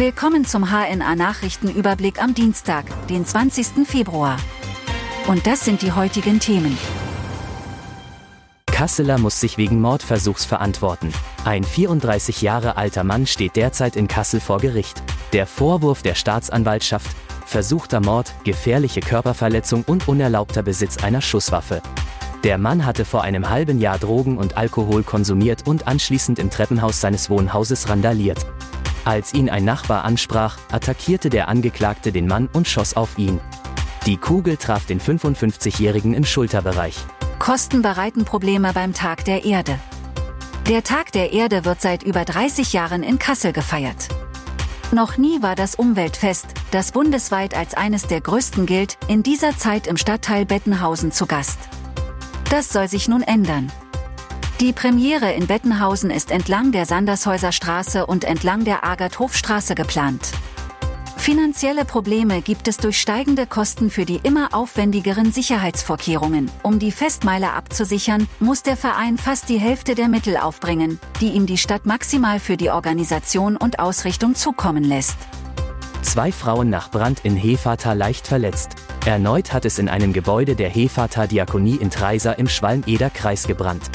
Willkommen zum HNA Nachrichtenüberblick am Dienstag, den 20. Februar. Und das sind die heutigen Themen. Kasseler muss sich wegen Mordversuchs verantworten. Ein 34 Jahre alter Mann steht derzeit in Kassel vor Gericht. Der Vorwurf der Staatsanwaltschaft, versuchter Mord, gefährliche Körperverletzung und unerlaubter Besitz einer Schusswaffe. Der Mann hatte vor einem halben Jahr Drogen und Alkohol konsumiert und anschließend im Treppenhaus seines Wohnhauses randaliert. Als ihn ein Nachbar ansprach, attackierte der Angeklagte den Mann und schoss auf ihn. Die Kugel traf den 55-Jährigen im Schulterbereich. Kosten bereiten Probleme beim Tag der Erde. Der Tag der Erde wird seit über 30 Jahren in Kassel gefeiert. Noch nie war das Umweltfest, das bundesweit als eines der größten gilt, in dieser Zeit im Stadtteil Bettenhausen zu Gast. Das soll sich nun ändern. Die Premiere in Bettenhausen ist entlang der Sandershäuser Straße und entlang der Agathofstraße geplant. Finanzielle Probleme gibt es durch steigende Kosten für die immer aufwendigeren Sicherheitsvorkehrungen. Um die Festmeile abzusichern, muss der Verein fast die Hälfte der Mittel aufbringen, die ihm die Stadt maximal für die Organisation und Ausrichtung zukommen lässt. Zwei Frauen nach Brand in Hefata leicht verletzt. Erneut hat es in einem Gebäude der Hefata Diakonie in Treisa im Schwalm-Eder Kreis gebrannt.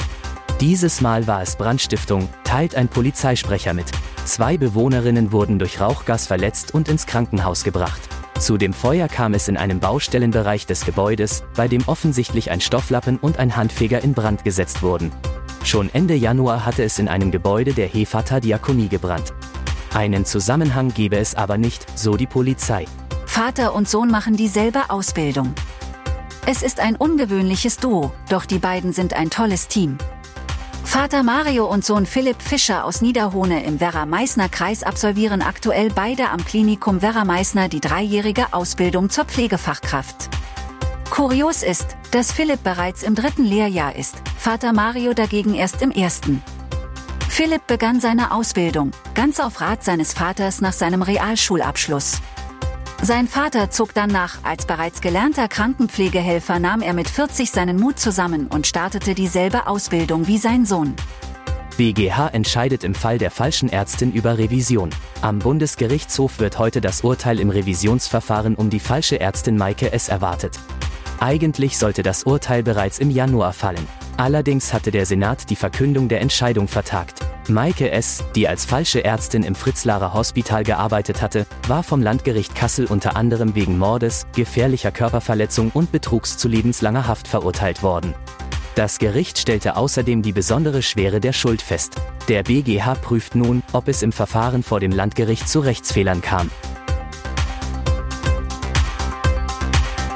Dieses Mal war es Brandstiftung, teilt ein Polizeisprecher mit. Zwei Bewohnerinnen wurden durch Rauchgas verletzt und ins Krankenhaus gebracht. Zu dem Feuer kam es in einem Baustellenbereich des Gebäudes, bei dem offensichtlich ein Stofflappen und ein Handfeger in Brand gesetzt wurden. Schon Ende Januar hatte es in einem Gebäude der Hefata Diakonie gebrannt. Einen Zusammenhang gebe es aber nicht, so die Polizei. Vater und Sohn machen dieselbe Ausbildung. Es ist ein ungewöhnliches Duo, doch die beiden sind ein tolles Team. Vater Mario und Sohn Philipp Fischer aus Niederhohne im Werra-Meißner-Kreis absolvieren aktuell beide am Klinikum Werra-Meißner die dreijährige Ausbildung zur Pflegefachkraft. Kurios ist, dass Philipp bereits im dritten Lehrjahr ist, Vater Mario dagegen erst im ersten. Philipp begann seine Ausbildung, ganz auf Rat seines Vaters nach seinem Realschulabschluss. Sein Vater zog dann nach, als bereits gelernter Krankenpflegehelfer nahm er mit 40 seinen Mut zusammen und startete dieselbe Ausbildung wie sein Sohn. BGH entscheidet im Fall der falschen Ärztin über Revision. Am Bundesgerichtshof wird heute das Urteil im Revisionsverfahren um die falsche Ärztin Maike S. erwartet. Eigentlich sollte das Urteil bereits im Januar fallen. Allerdings hatte der Senat die Verkündung der Entscheidung vertagt. Maike S., die als falsche Ärztin im Fritzlarer Hospital gearbeitet hatte, war vom Landgericht Kassel unter anderem wegen Mordes, gefährlicher Körperverletzung und Betrugs zu lebenslanger Haft verurteilt worden. Das Gericht stellte außerdem die besondere Schwere der Schuld fest. Der BGH prüft nun, ob es im Verfahren vor dem Landgericht zu Rechtsfehlern kam.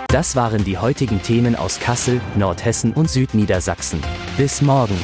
Das waren die heutigen Themen aus Kassel, Nordhessen und Südniedersachsen. Bis morgen.